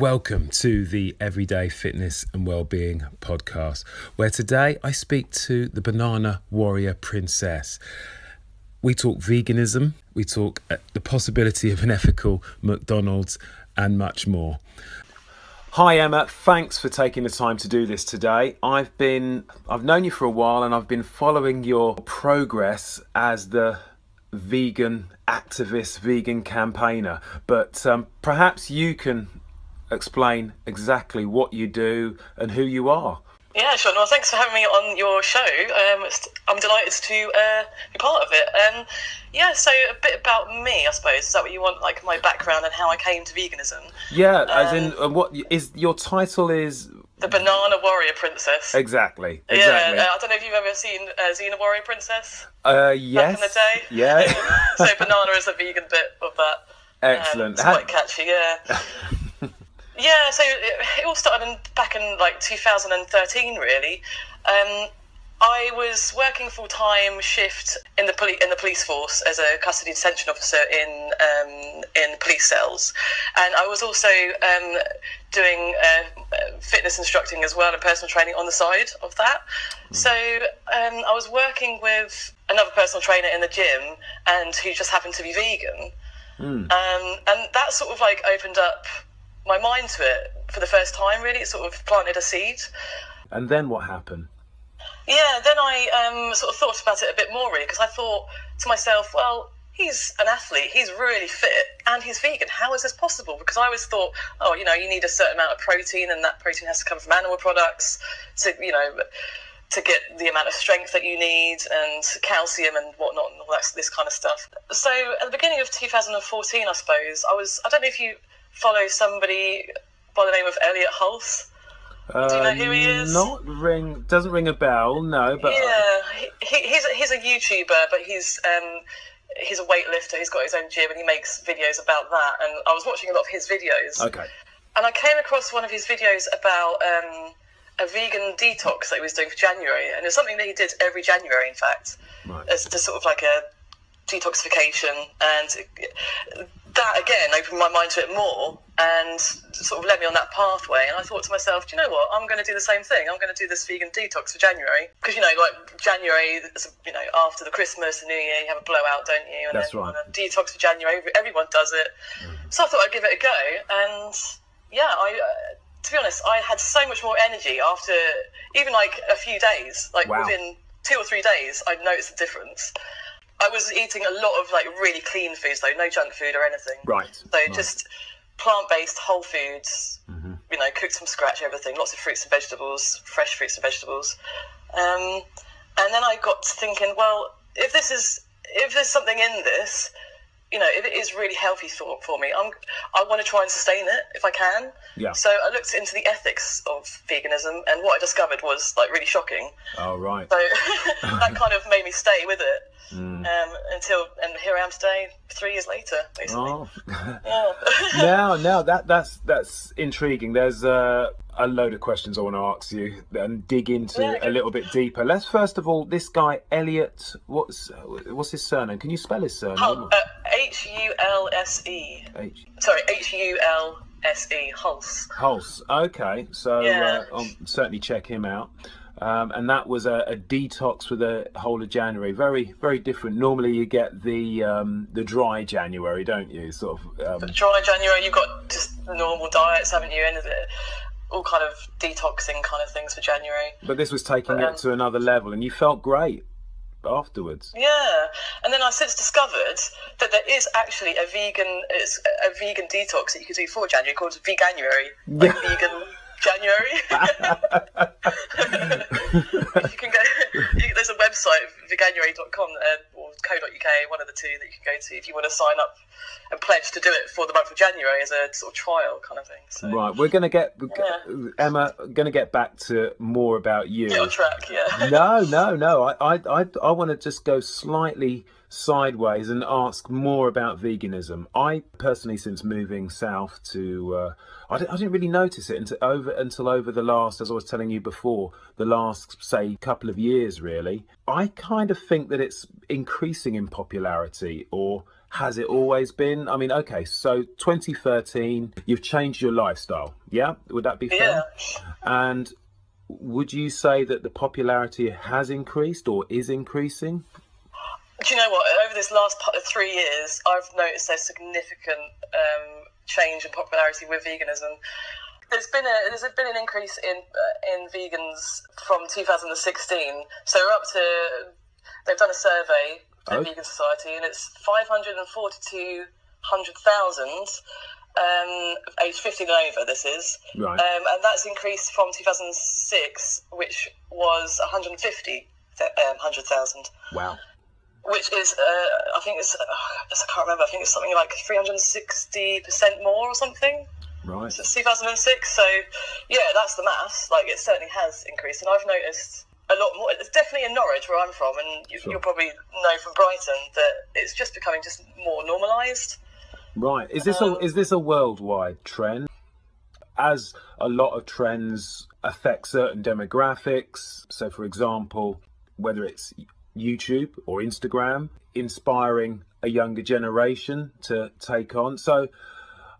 Welcome to the Everyday Fitness and Wellbeing podcast, where today I speak to the Banana Warrior Princess. We talk veganism, we talk uh, the possibility of an ethical McDonald's, and much more. Hi Emma, thanks for taking the time to do this today. I've been I've known you for a while and I've been following your progress as the vegan activist, vegan campaigner. But um, perhaps you can explain exactly what you do and who you are. Yeah, sure. Well, thanks for having me on your show. Um, I'm delighted to uh, be part of it. Um, yeah, so a bit about me, I suppose. Is that what you want, like my background and how I came to veganism? Yeah, um, as in, uh, what is your title is the Banana Warrior Princess. Exactly. exactly. Yeah, uh, I don't know if you've ever seen uh, Xena Warrior Princess. Uh, yes. Back in the day. Yeah. so banana is the vegan bit of that. Excellent. Um, it's quite catchy. Yeah. Yeah, so it, it all started in, back in like 2013, really. Um, I was working full time shift in the poli- in the police force as a custody detention officer in um, in police cells, and I was also um, doing uh, fitness instructing as well and personal training on the side of that. Mm. So um, I was working with another personal trainer in the gym, and who just happened to be vegan, mm. and that sort of like opened up my mind to it for the first time. Really, it sort of planted a seed. And then what happened? Yeah, then I um, sort of thought about it a bit more, really, because I thought to myself, well, he's an athlete, he's really fit, and he's vegan. How is this possible? Because I always thought, oh, you know, you need a certain amount of protein, and that protein has to come from animal products to, you know, to get the amount of strength that you need, and calcium and whatnot, and all that this kind of stuff. So at the beginning of 2014, I suppose I was. I don't know if you follow somebody by the name of Elliott Hulse. Uh, Do you know who he is? Not ring doesn't ring a bell, no. But yeah, he, he's a, he's a YouTuber, but he's um, he's a weightlifter. He's got his own gym and he makes videos about that. And I was watching a lot of his videos. Okay. And I came across one of his videos about um, a vegan detox that he was doing for January, and it's something that he did every January, in fact, right. as just sort of like a detoxification. And that again opened my mind to it more and sort of led me on that pathway. And I thought to myself, do you know what? I'm going to do the same thing. I'm going to do this vegan detox for January because you know, like January, you know, after the Christmas, the New Year, you have a blowout, don't you? And That's right. detox for January. Everyone does it. Mm. So I thought I'd give it a go, and yeah, I. Uh, to be honest, I had so much more energy after even like a few days, like wow. within two or three days, I noticed a difference. I was eating a lot of like really clean foods though, no junk food or anything. Right. So right. just plant based, whole foods. Mm-hmm. You know, cooked from scratch, everything. Lots of fruits and vegetables, fresh fruits and vegetables. Um, and then I got to thinking, well, if this is if there's something in this, you know, if it is really healthy thought for me, I'm, I want to try and sustain it if I can. Yeah. So I looked into the ethics of veganism, and what I discovered was like really shocking. Oh right. So that kind of made me stay with it. Mm. Um, until and here I am today, three years later, basically. Oh. yeah. now, now that that's that's intriguing. There's uh, a load of questions I want to ask you and dig into a little bit deeper. Let's first of all, this guy Elliott. What's what's his surname? Can you spell his surname? Uh, H U L S E. Sorry, H U L S E. Hulse. Hulse. Okay, so yeah. uh, I'll certainly check him out. Um, and that was a, a, detox for the whole of January. Very, very different. Normally, you get the um, the dry January, don't you? Sort of. Um... dry January, you've got just normal diets, haven't you? And all kind of detoxing kind of things for January. But this was taking but, it to another level, and you felt great afterwards. Yeah, and then I since discovered that there is actually a vegan, it's a vegan detox that you can do for January called Veganuary, like yeah. vegan January. you can go. You, there's a website, veganuary.com uh, or co.uk, one of the two that you can go to if you want to sign up and pledge to do it for the month of January as a sort of trial kind of thing. So, right, we're going to get yeah. Emma. Going to get back to more about you. Get on track, yeah. no, no, no. I, I, I, I want to just go slightly sideways and ask more about veganism. I personally, since moving south to, uh, I, didn't, I, didn't, really notice it until over until over the last, as I was telling you before, the last say couple of years. Really, I kind of think that it's increasing in popularity or Has it always been? I mean, okay, so 2013, you've changed your lifestyle. Yeah, would that be fair? Yeah. And would you say that the popularity has increased or is increasing? Do you know what? Over this last three years, I've noticed a significant um, change in popularity with veganism. There's been a there's been an increase in uh, in vegans from 2016. So we're up to they've done a survey the Oh. Vegan Society, and it's 542,000 um, age 15 and over. This is, Right. um, and that's increased from 2006, which was 150 um, 100,000 Wow. Which is uh, I think it's uh, I can't remember. I think it's something like 360 percent more or something Right. since 2006. So yeah, that's the maths. Like it certainly has increased, and I've noticed a lot more. It's definitely in Norwich where I'm from, and you, Sure. you'll probably know from Brighton that it's just becoming just more normalised. Right. Is this a is this a worldwide trend? As a lot of trends affect certain demographics, so for example, whether it's YouTube or Instagram, inspiring a younger generation to take on. So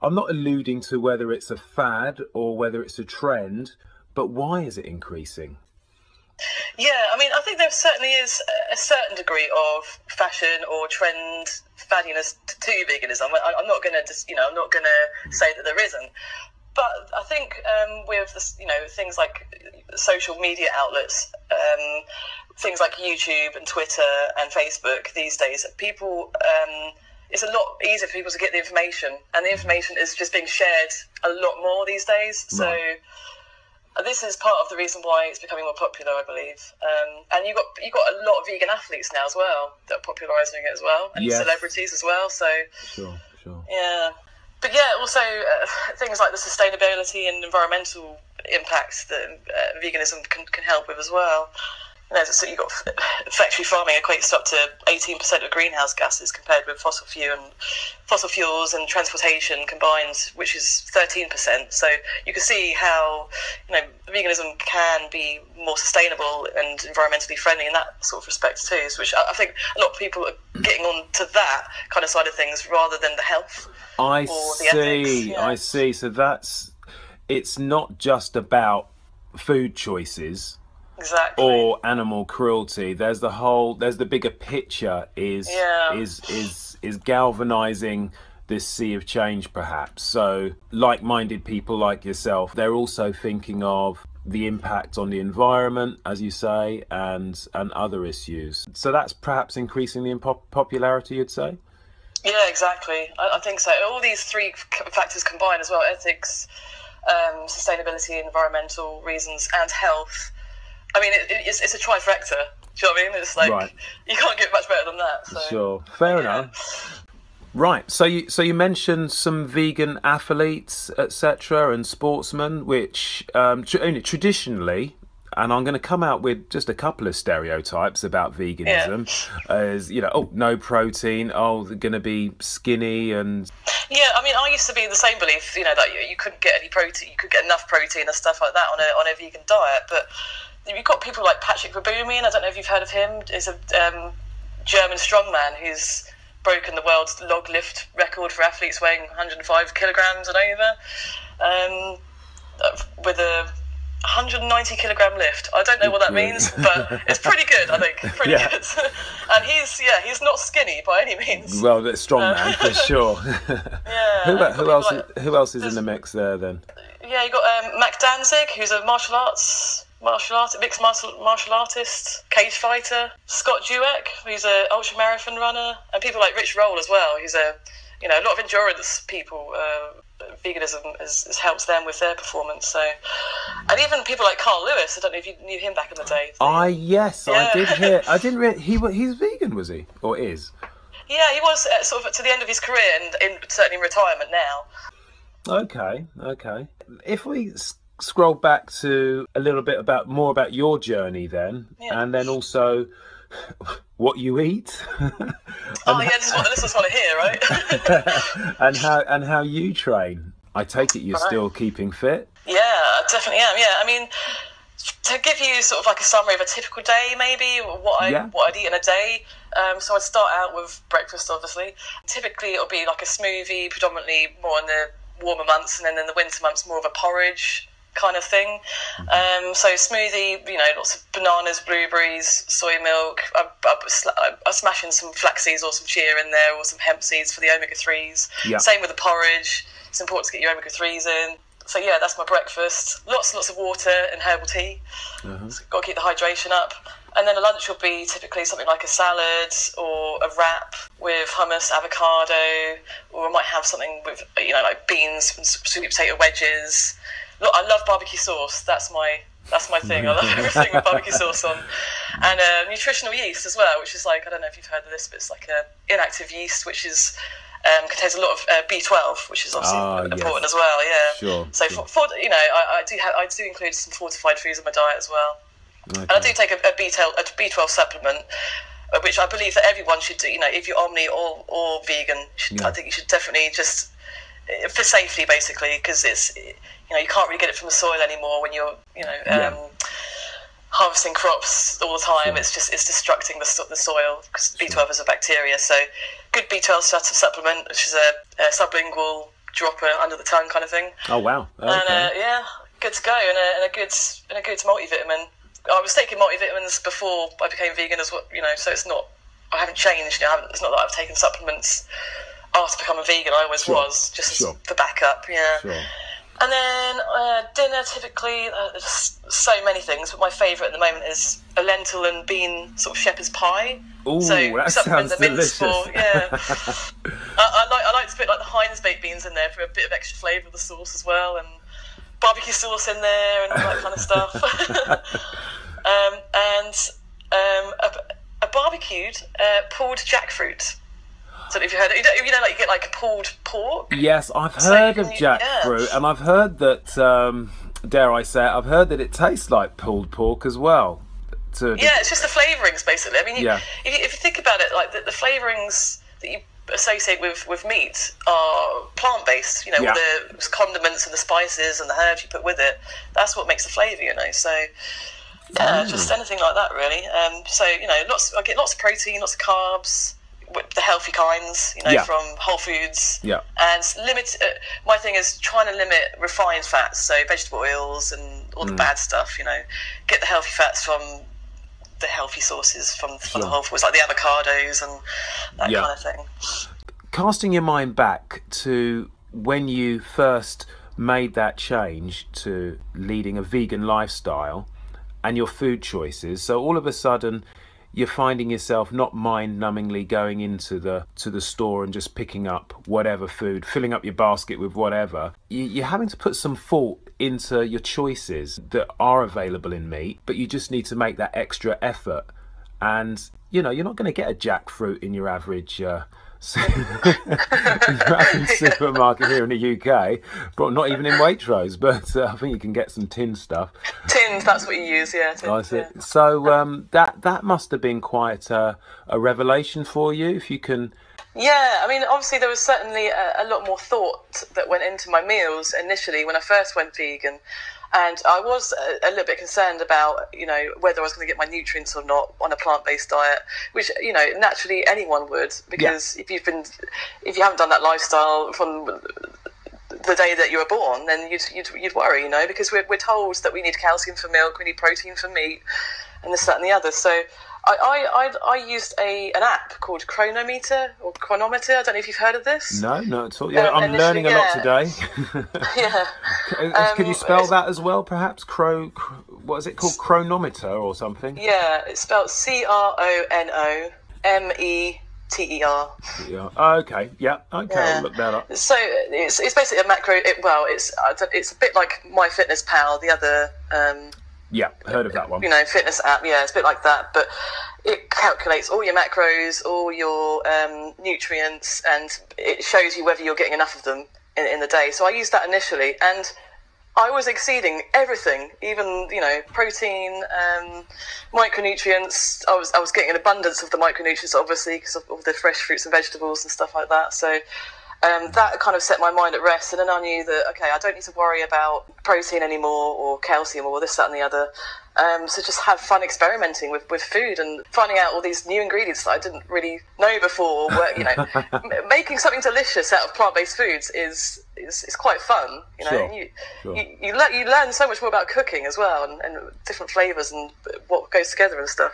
I'm not alluding to whether it's a fad or whether it's a trend, but why is it increasing? Yeah, I mean, I think there certainly is a certain degree of fashion or trend faddiness to veganism. I, I'm not going to just, you know, I'm not going to say that there isn't. But I think um, with you know things like social media outlets, um, things like YouTube and Twitter and Facebook these days, people um, it's a lot easier for people to get the information, and the information is just being shared a lot more these days. So. Right. This is part of the reason why it's becoming more popular, I believe. Um, and you got you got a lot of vegan athletes now as well that are popularising it as well, and Yes. celebrities as well. So Sure, sure. yeah, but yeah, also uh, things like the sustainability and environmental impacts that uh, veganism can, can help with as well. You know, so you've got factory farming equates up to eighteen percent of greenhouse gases compared with fossil fuel and fossil fuels and transportation combined, which is thirteen percent. So you can see how you know veganism can be more sustainable and environmentally friendly in that sort of respect too. So which I think a lot of people are getting on to that kind of side of things rather than the health. I or the see. yeah. I see. So that's it's not just about food choices Exactly. or animal cruelty. There's the whole. There's the bigger picture. Is Yeah. is is is galvanizing this sea of change, perhaps. So, like-minded people like yourself, they're also thinking of the impact on the environment, as you say, and and other issues. So that's perhaps increasing the popularity. You'd say. Yeah, exactly. I, I think so. All these three factors combined as well ethics, um, sustainability, environmental reasons, and health. I mean, it, it's, it's a trifecta. Do you know what I mean? It's like Right. you can't get much better than that. So. Sure, fair Yeah. enough. Right, so you so you mentioned some vegan athletes, etc., and sportsmen, which um, tr- only traditionally, and I'm going to come out with just a couple of stereotypes about veganism, as you know, oh, no protein, oh, they're going to be skinny, and Yeah, I mean, I used to be the same belief, you know, that you, you couldn't get any protein, you could get enough protein and stuff like that on a on a vegan diet. But you've got people like Patrik Baboumian. I don't know if you've heard of him. Is a um, German strongman who's broken the world's log lift record for athletes weighing 105 kilograms and over, um, with a 190 kilogram lift. I don't know what that means, but it's pretty good. I think pretty Yeah. good. and he's yeah, he's not skinny by any means. well, that's strong man for sure. Yeah. who, and you've got who else? like- who else is in the mix there then? Yeah, you got um, Mac Danzig, who's a martial arts martial art mixed martial martial artist, cage fighter. Scott Jurek, who's a ultra marathon runner, and people like Rich Roll as well. Who's a you know a lot of endurance people. Uh, veganism has, has helped them with their performance. So, and even people like Carl Lewis. I don't know if you knew him back in the day. I yes, I did hear. I didn't. Re- he he's vegan, was he, or is? Yeah, he was uh, sort of to the end of his career, and in, certainly in retirement now. Okay, okay. If we scroll back to a little bit about more about your journey, then, Yeah. and then also what you eat, Oh yeah, this is what the listeners want to hear, right? and how and how you train. I take it you're Right. still keeping fit. Yeah, I definitely am. Yeah, I mean, to give you sort of like a summary of a typical day, maybe what I Yeah. what I'd eat in a day. Um, so I'd start out with breakfast, obviously. Typically, it'll be like a smoothie, predominantly more in the warmer months, and then in the winter months, more of a porridge kind of thing. Um, so smoothie, you know, lots of bananas, blueberries, soy milk. I, I, I, smash in some flax seeds or some chia in there, or some hemp seeds for the omega threes. Yeah. Same with the porridge. It's important to get your omega threes in. So yeah, that's my breakfast. Lots and lots of water and herbal tea. So got to keep the hydration up. And then a lunch will be typically something like a salad or a wrap with hummus, avocado, or I might have something with you know like beans and sweet potato wedges. Look, I love barbecue sauce. That's my that's my thing. I love everything with barbecue sauce on, and uh, nutritional yeast as well, which is like I don't know if you've heard of this, but it's like a inactive yeast, which is um, contains a lot of uh, B12, which is obviously Ah, important yes. as well. Yeah. Sure, So sure. For, for you know, I, I do have I do include some fortified foods in my diet as well. And I do take a, a B12 a B12 supplement, uh, which I believe that everyone should do. You know, if you're omni or or vegan, should, Yeah. I think you should definitely just for safety, basically, because it's you know you can't really get it from the soil anymore when you're you know um, Yeah. harvesting crops all the time. Sure. It's just it's destructing the the soil because B12 is a bacteria. So good B12 supplement, which is a, a sublingual dropper under the tongue kind of thing. Oh wow. Okay. And uh, yeah, good to go, and a, and a good and a good multivitamin. I was taking multivitamins before I became vegan as well, you know, so it's not I haven't changed. You know, I haven't, it's not that I've taken supplements after a vegan. I always Sure, was just sure. for backup. Yeah. Sure. And then uh, dinner, typically, uh, so many things, but my favourite at the moment is a lentil and bean sort of shepherd's pie. Ooh, so that sounds delicious. for yeah. I, I like I like to put like the Heinz baked beans in there for a bit of extra flavour of the sauce as well, and barbecue sauce in there and all that kind of stuff. um, and um, a, a barbecued uh, pulled jackfruit. So if you heard, you know, you know, like you get like pulled pork. Yes, I've heard of can- yeah. jackfruit, and I've heard that. Um, dare I say it? I've heard that it tastes like pulled pork as well. To Yeah, it's just the flavourings basically. I mean, you, Yeah. if, you, if you think about it, like the, the flavourings that you associate with, with meat are plant based. You know, Yeah. the condiments and the spices and the herbs you put with it. That's what makes the flavour. You know, so yeah, just anything like that really. Um, so you know, lots I get lots of protein, lots of carbs. The healthy kinds, you know, Yeah. from Whole Foods, Yeah. and limit. Uh, my thing is trying to limit refined fats, so vegetable oils and all Mm. the bad stuff. You know, get the healthy fats from the healthy sources from, from the whole foods, like the avocados and that Yeah. kind of thing. casting your mind back to when you first made that change to leading a vegan lifestyle and your food choices so all of a sudden you're finding yourself not mind-numbingly going into the to the store and just picking up whatever food filling up your basket with whatever. You, you're having to put some thought into your choices that are available in meat but you just need to make that extra effort. And you know you're not going to get a jackfruit in your average uh, your average supermarket here in the UK, but not even in Waitrose. But uh, I think you can get some tin stuff. Tins, that's what you use, yeah. Tins, see. yeah. So um, that that must have been quite a, a revelation for you, if you can. Yeah, I mean, obviously there was certainly a, a lot more thought that went into my meals initially when I first went vegan, and I was a, a little bit concerned about, you know, whether I was going to get my nutrients or not on a plant-based diet, which you know naturally anyone would, because if you've been, if you haven't done that lifestyle from the day that you were born, then you'd, you'd, you'd worry, you know, because we're, we're told that we need calcium for milk, we need protein for meat, and this, that, and the other. So I, I, I, I used a an app called Cronometer or Cronometer. I don't know if you've heard of this. No, no, at all. Yeah, Um, I'm learning a lot today. Yeah. Uh, Could you Um, spell that as well, perhaps? Cro, what is it called? Cronometer or something? Yeah, it's spelled C R O N O M E T E R. Yeah. Oh, okay. Yeah. Okay. Yeah. I'll look that up. So it's, it's basically a macro. It, well, it's it's a bit like MyFitnessPal, the other um, Yeah, heard of that one. you know fitness app. Yeah, it's a bit like that, but it calculates all your macros, all your um, nutrients, and it shows you whether you're getting enough of them in, in the day. So I used that initially, and I was exceeding everything, even you know protein, um, micronutrients. I was I was getting an abundance of the micronutrients, obviously, because of all the fresh fruits and vegetables and stuff like that. So, Um, that kind of set my mind at rest, and then I knew that okay, I don't need to worry about protein anymore or calcium or this, that, and the other. Um, so just have fun experimenting with, with food and finding out all these new ingredients that I didn't really know before. Where, you know, making something delicious out of plant based foods is, is is quite fun. You know, sure. you, sure. you you, le- you learn so much more about cooking as well and, and different flavors and what goes together and stuff.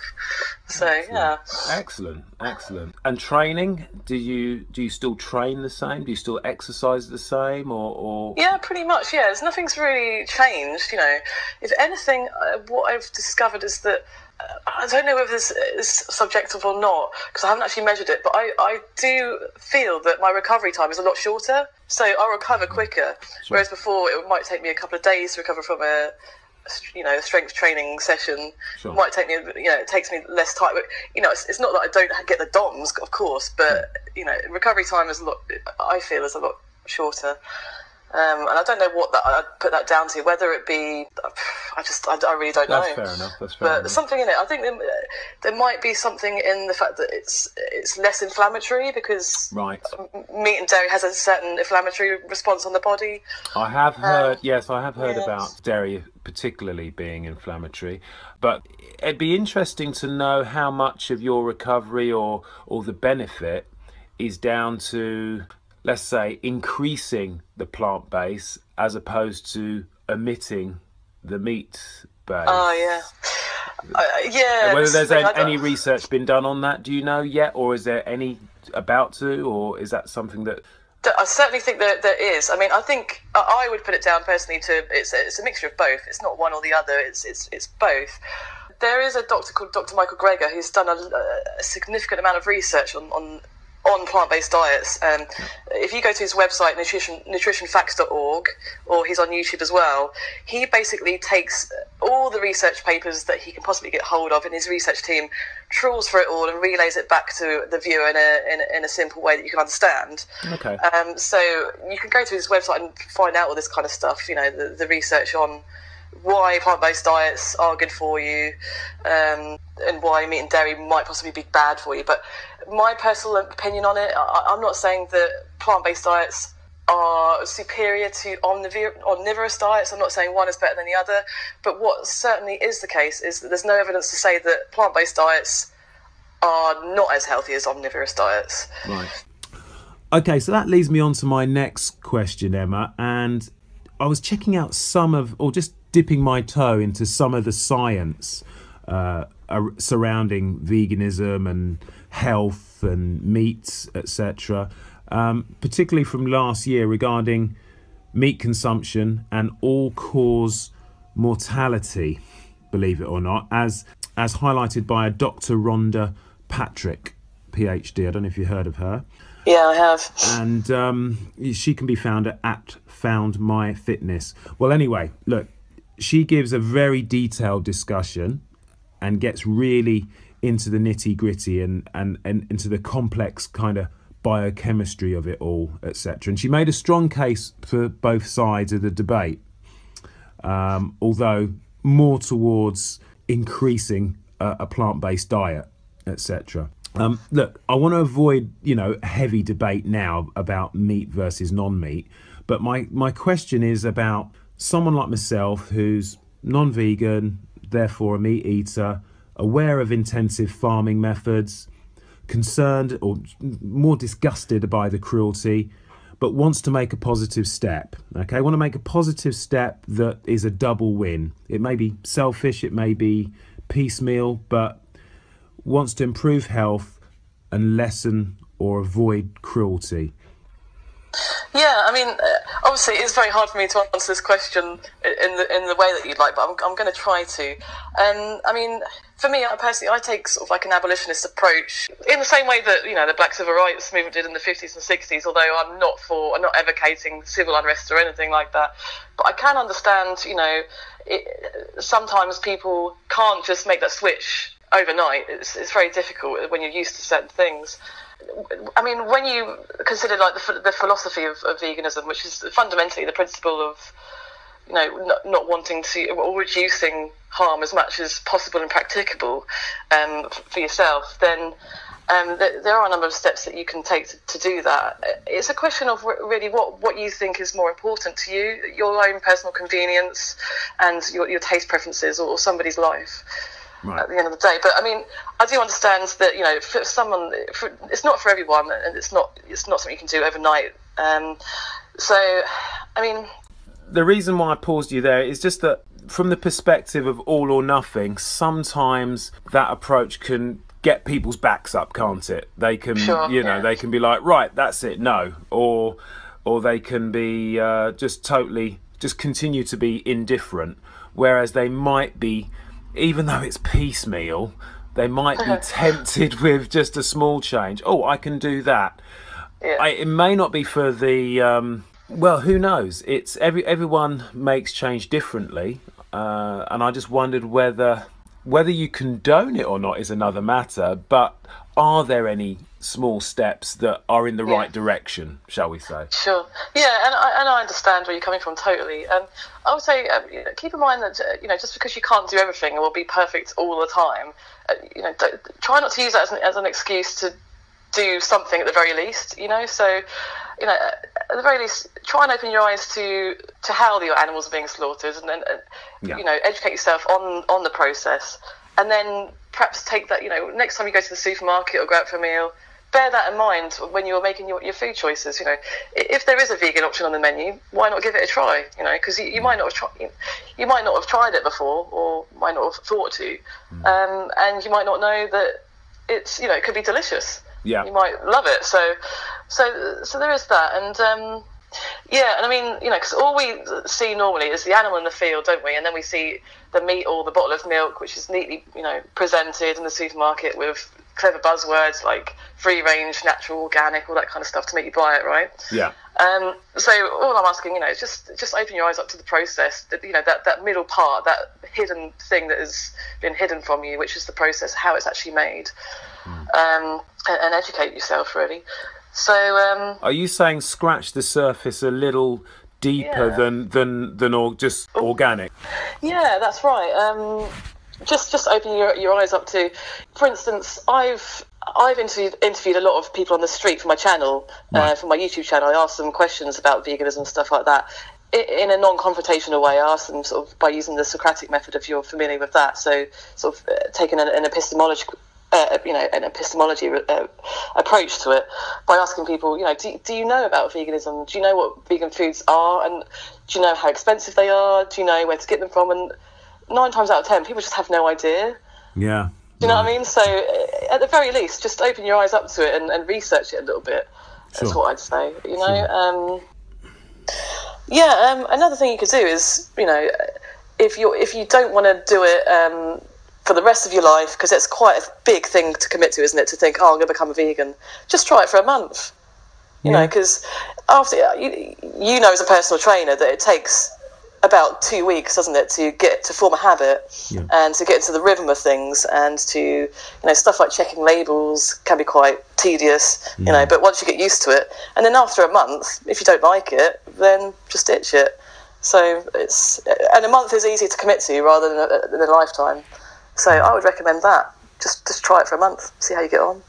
So excellent. yeah, excellent, excellent. And training? Do you do you still train the same? Do you still exercise the same, or, or... yeah, pretty much. Yeah, there's nothing's really changed. You know, if anything, uh, what I've discovered is that uh, I don't know whether this is subjective or not because I haven't actually measured it, but I, I do feel that my recovery time is a lot shorter. So I'll recover quicker, Sure. whereas before it might take me a couple of days to recover from a you know a strength training session. Sure. It might take me you know it takes me less time. But, you know it's, it's not that I don't get the DOMs, of course, but you know recovery time is a lot. I feel is a lot shorter. Um, and I don't know what that I'd put that down to. Whether it be, I just I, I really don't That's know. fair enough. That's fair But enough. something in it. I think there, there might be something in the fact that it's it's less inflammatory because Right. meat and dairy has a certain inflammatory response on the body. I have heard, yes, I have heard yes. about dairy particularly being inflammatory, but it'd be interesting to know how much of your recovery or or the benefit is down to, let's say, increasing the plant base as opposed to omitting the meat base. Oh yeah, uh, yeah. Whether there's any, I don't- any research been done on that, do you know yet, or is there any about to, or is that something that I certainly think that there is. I mean, I think I I would put it down personally to it's a, it's a mixture of both. It's not one or the other. It's it's it's both. There is a doctor called Dr. Michael Greger who's done a, a significant amount of research on on, on plant-based diets. Um, if you go to his website nutrition nutritionfacts.org or he's on YouTube as well, he basically takes all the research papers that he can possibly get hold of and his research team, trawls for it all, and relays it back to the viewer in a in in a simple way that you can understand. okay? Um, so you can go to his website and find out all this kind of stuff. You know, the, the research on why plant-based diets are good for you, um, and why meat and dairy might possibly be bad for you. But my personal opinion on it, I, I'm not saying that plant-based diets are superior to omnivorous diets. I'm not saying one is better than the other. But what certainly is the case is that there's no evidence to say that plant-based diets are not as healthy as omnivorous diets. Right. Okay, so that leads me on to my next question, Emma. And I was checking out some of, or just dipping my toe into some of the science uh, surrounding veganism and health and meats, etc. Um, particularly from last year regarding meat consumption and all cause mortality, believe it or not, as as highlighted by a Dr. Rhonda Patrick, PhD. I don't know if you heard of her Yeah, I have. and um, she can be found at, at Found My Fitness. Well, anyway, look, she gives a very detailed discussion and gets really into the nitty gritty and, and, and into the complex kind of biochemistry of it all, etc. And she made a strong case for both sides of the debate, um, although more towards increasing a, a plant-based diet, etc. Um, look, I want to avoid, you know, heavy debate now about meat versus non-meat, but my my question is about someone like myself who's non-vegan, therefore a meat eater, aware of intensive farming methods, concerned or more disgusted by the cruelty, but wants to make a positive step. Okay, I want to make a positive step that is a double win. It may be selfish, it may be piecemeal, but wants to improve health and lessen or avoid cruelty. Yeah, I mean, uh, obviously, it's very hard for me to answer this question in the in the way that you'd like, but I'm, I'm going to try to. Um, I mean, for me, I personally, I take sort of like an abolitionist approach in the same way that you know the Black Civil Rights Movement did in the 50s and 60s. Although I'm not for, I'm not advocating civil unrest or anything like that, but I can understand, you know, it, sometimes people can't just make that switch overnight. It's, it's very difficult when you're used to certain things. I mean, when you consider like the, the philosophy of, of veganism, which is fundamentally the principle of, you know, not, not wanting to or reducing harm as much as possible and practicable um, for yourself, then um, th- there are a number of steps that you can take to, to do that. It's a question of re- really what, what you think is more important to you, your own personal convenience and your, your taste preferences or, or somebody's life. Right. At the end of the day, but I mean, I do understand that you know, for someone, for, it's not for everyone, and it's not it's not something you can do overnight. Um, so, I mean, the reason why I paused you there is just that from the perspective of all or nothing, sometimes that approach can get people's backs up, can't it? They can, Sure, you know, yeah. they can be like, right, that's it, no, or or they can be uh, just totally just continue to be indifferent, whereas they might be, even though it's piecemeal, they might be tempted with just a small change. Oh, I can do that. yeah. I, it may not be for the um, well who knows it's every everyone makes change differently uh, and i just wondered whether whether you condone it or not is another matter but are there any small steps that are in the right direction shall we say Sure. Yeah, and I, and I understand where you're coming from totally. And I would say um, you know, keep in mind that uh, you know just because you can't do everything or be perfect all the time, uh, you know, don't, try not to use that as an, as an excuse to do something at the very least. You know, so you know at the very least try and open your eyes to to how your animals are being slaughtered, and then uh, Yeah. you know educate yourself on on the process, and then perhaps take that. You know, next time you go to the supermarket or go out for a meal bear that in mind when you're making your, your food choices. You know, if there is a vegan option on the menu, why not give it a try? You know, because you, you might not have tried, you might not have tried it before, or might not have thought to, um, and you might not know that it's you know it could be delicious. Yeah. you might love it. So, so so there is that, and. Um, yeah, and I mean, you know, because all we see normally is the animal in the field, don't we? And then we see the meat or the bottle of milk, which is neatly, you know, presented in the supermarket with clever buzzwords like free range, natural, organic, all that kind of stuff to make you buy it, right? yeah Um, so all I'm asking, you know, is just just open your eyes up to the process. That you know that that middle part, that hidden thing that has been hidden from you, which is the process, how it's actually made, um, and, and educate yourself really. So um, are you saying scratch the surface a little deeper Yeah. than than than or just organic Yeah, that's right. Um, just just open your, your eyes up to, for instance, I've I've interviewed interviewed a lot of people on the street for my channel, uh, for my YouTube channel. I asked them questions about veganism and stuff like that. In a non-confrontational way, I asked them sort of by using the Socratic method, if you're familiar with that. So, sort of uh, taking an, an epistemological, uh, you know, an epistemology uh, approach to it by asking people, you know, do, do you know about veganism? Do you know what vegan foods are? And do you know how expensive they are? Do you know where to get them from? And nine times out of ten, people just have no idea. yeah Do you know what I mean? So, uh, at the very least, just open your eyes up to it and, and research it a little bit. That's Sure. what I'd say. You know, um, yeah. Um, another thing you could do is, you know, if you if you don't want to do it um, for the rest of your life, because it's quite a big thing to commit to, isn't it? To think, oh, I'm going to become a vegan. Just try it for a month. You know, because after uh, you, you know as a personal trainer that it takes about two weeks, doesn't it, to get to form a habit Yeah. and to get into the rhythm of things and to you know stuff like checking labels can be quite tedious, you know. Mm. But once you get used to it, and then after a month, if you don't like it, then just ditch it. So it's and a month is easy to commit to rather than a, than a lifetime. So I would recommend that. Just just try it for a month, see how you get on.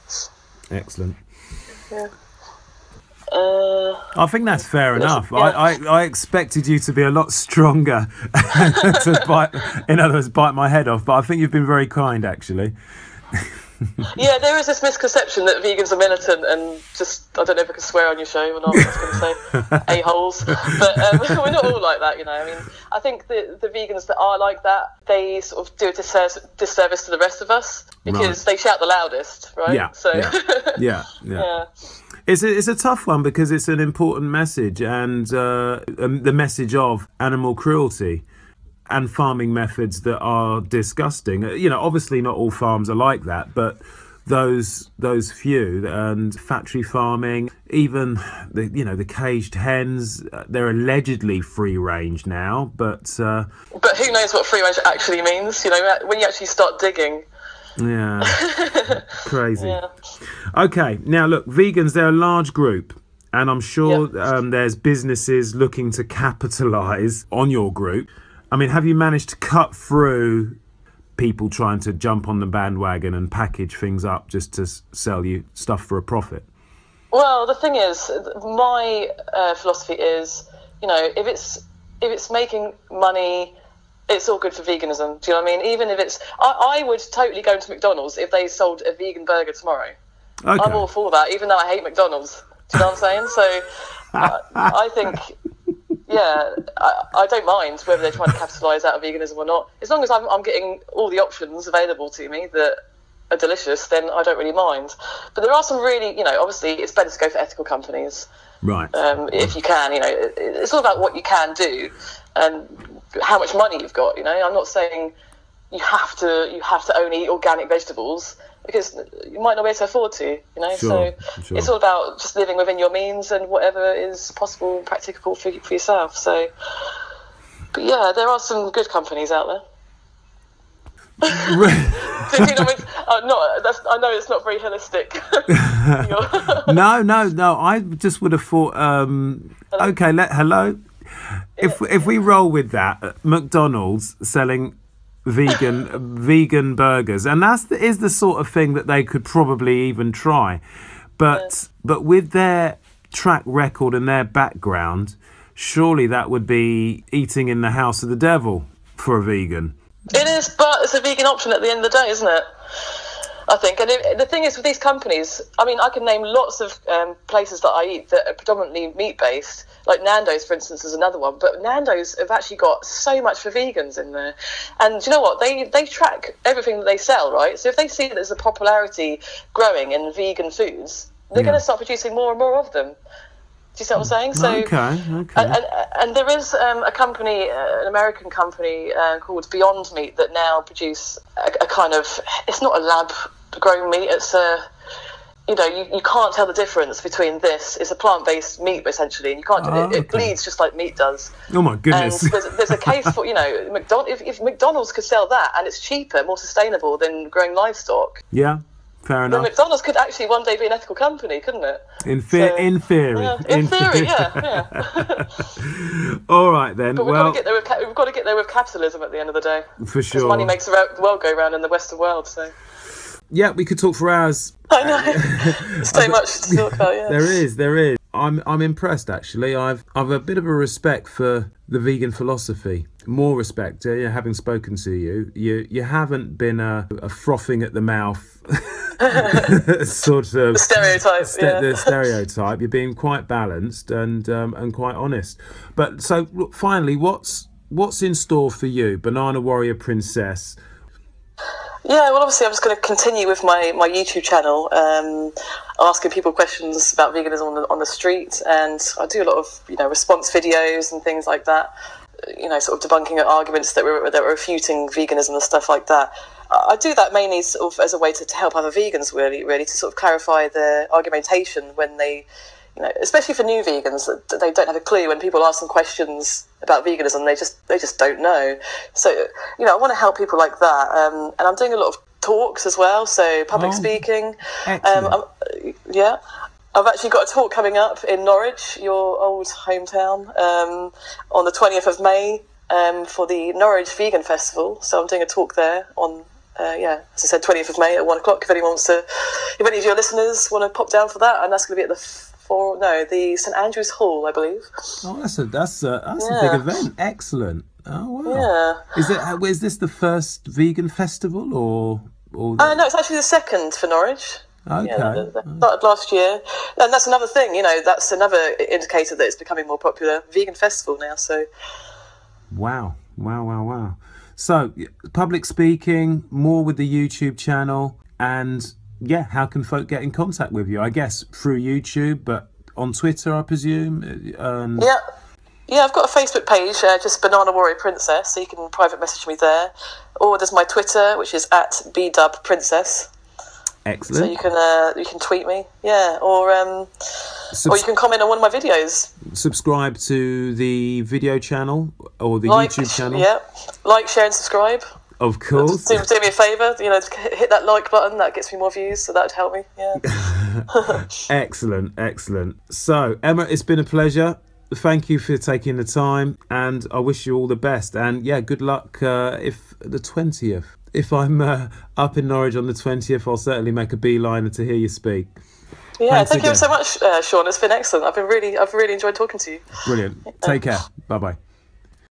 excellent Yeah. Uh, I think that's fair enough. yeah. I, I, I expected you to be a lot stronger to bite, in other words, bite my head off. But I think you've been very kind, actually. yeah, there is this misconception that vegans are militant and just, I don't know if I can swear on your show or not, I was going to say a-holes. But um, we're not all like that, you know. I mean, I think the, the vegans that are like that, they sort of do a disservice, disservice to the rest of us because they shout the loudest, right? Yeah, So, yeah. Yeah, yeah. yeah. It's a, it's a tough one because it's an important message, and uh, um, the message of animal cruelty and farming methods that are disgusting. Uh, You know, obviously not all farms are like that, but those those few and factory farming, even the you know the caged hens, uh, they're allegedly free range now, but uh, But who knows what free range actually means? You know, when you actually start digging. yeah, crazy. Yeah. Okay, now look, vegans, they're a large group, and I'm sure um, there's businesses looking to capitalize on your group. I mean, have you managed to cut through people trying to jump on the bandwagon and package things up just to sell you stuff for a profit. Well, the thing is, my uh, philosophy is, you know, if it's if it's making money, it's all good for veganism. Do you know what I mean? Even if it's, I, I would totally go into McDonald's if they sold a vegan burger tomorrow. Okay. I'm all for that, even though I hate McDonald's. Do you know what I'm saying? So, I, I think, yeah, I, I don't mind whether they're trying to capitalise out of veganism or not. As long as I'm, I'm getting all the options available to me that are delicious, then I don't really mind. But there are some really, you know, obviously it's better to go for ethical companies Right. um, if you can. You know, it, it's all about what you can do and how much money you've got. You know, I'm not saying you have to you have to only eat organic vegetables because you might not be able to afford to. You know, Sure, so sure. it's all about just living within your means and whatever is possible, and practicable for for yourself. So, but yeah, there are some good companies out there. Do you know what I? Uh, not, that's, I know it's not very holistic. No, no, no. I just would have thought. Um, okay, let hello. If if we roll with that, uh, McDonald's selling vegan vegan burgers, and that's the, is the sort of thing that they could probably even try, but but with their track record and their background, surely that would be eating in the house of the devil for a vegan. It is, but it's a vegan option at the end of the day, isn't it? I think. And it, the thing is, with these companies, I mean, I can name lots of um, places that I eat that are predominantly meat based. Like Nando's, for instance, is another one. But Nando's have actually got so much for vegans in there. And do you know what? They they track everything that they sell, right? So if they see that there's a popularity growing in vegan foods, they're Yeah. going to start producing more and more of them. Do you see what I'm saying? So okay, okay. and, and, and there is um, a company, uh, an American company uh, called Beyond Meat that now produce a, a kind of. It's not a lab grown meat. It's a. You know, you, you can't tell the difference between this. It's a plant based meat essentially, and you can't. Oh, it, it okay. bleeds just like meat does. oh my And goodness. there's, there's a case for you know, McDonald, if, if McDonald's could sell that and it's cheaper, more sustainable than growing livestock, yeah, fair then enough. McDonald's could actually one day be an ethical company, couldn't it? In, the- so- in theory. Yeah, in theory, yeah, yeah. All right then. But we've well, got to get there. With, we've got to get there with capitalism at the end of the day. for Because sure. money makes the world go round in the Western world. So Yeah, we could talk for hours. I know so much to talk about. Yeah. There is, there is. I'm, I'm impressed actually. I've, I've a bit of a respect for the vegan philosophy. More respect, uh, yeah, having spoken to you. You, you haven't been a, a frothing at the mouth sort of Stereotype. ste- yeah. the stereotype. You're being quite balanced and um, and quite honest. But so look, finally, what's what's in store for you, Banana Warrior Princess? Yeah, well, obviously, I'm just going to continue with my, my YouTube channel, um, asking people questions about veganism on the, on the street, and I do a lot of you know response videos and things like that. You know, sort of debunking arguments that were that were refuting veganism and stuff like that. I do that mainly sort of as a way to, to help other vegans, really, really to sort of clarify their argumentation when they, you know, especially for new vegans, they don't have a clue when people ask them questions about veganism, they just they just don't know. So, you know, I want to help people like that, um, and I'm doing a lot of talks as well. So public Oh, speaking, um, I'm, yeah. I've actually got a talk coming up in Norwich, your old hometown, um, on the 20th of May um, for the Norwich Vegan Festival. So I'm doing a talk there on, uh, yeah, as I said, 20th of May at one o'clock. If anyone wants to, if any of your listeners want to pop down for that, and that's going to be at the for no the St Andrew's Hall, I believe. Oh, that's a that's a that's a big event. Excellent. Oh wow. Yeah. Is it? Is this the first vegan festival or or? Uh, no, it's actually the second for Norwich. okay. Yeah, started last year, and that's another thing. You know, that's another indicator that it's becoming more popular. Vegan festival now, so Wow. Wow. Wow. Wow. So public speaking, more with the YouTube channel, and yeah, how can folk get in contact with you? I guess through YouTube, but on Twitter, I presume. Um, Yeah. Yeah, I've got a Facebook page, uh, just Banana Warrior Princess, so you can private message me there. Or there's my Twitter, which is at bdub princess. Excellent. So you can uh, you can tweet me, yeah, or um, Subs- or you can comment on one of my videos. subscribe to the video channel or the Like, YouTube channel, yeah, like, share, and subscribe. Of course. Do, do me a favour, you know, hit that like button. That gets me more views, so that would help me. Yeah. Excellent, excellent. So, Emma, it's been a pleasure. Thank you for taking the time, and I wish you all the best. And yeah, good luck uh, if the twentieth. if I'm uh, up in Norwich on the 20th, I'll certainly make a beeline to hear you speak. Yeah, Thanks thank again. you so much, uh, Sean. It's been excellent. I've been really, I've really enjoyed talking to you. Brilliant. Take care. Bye bye.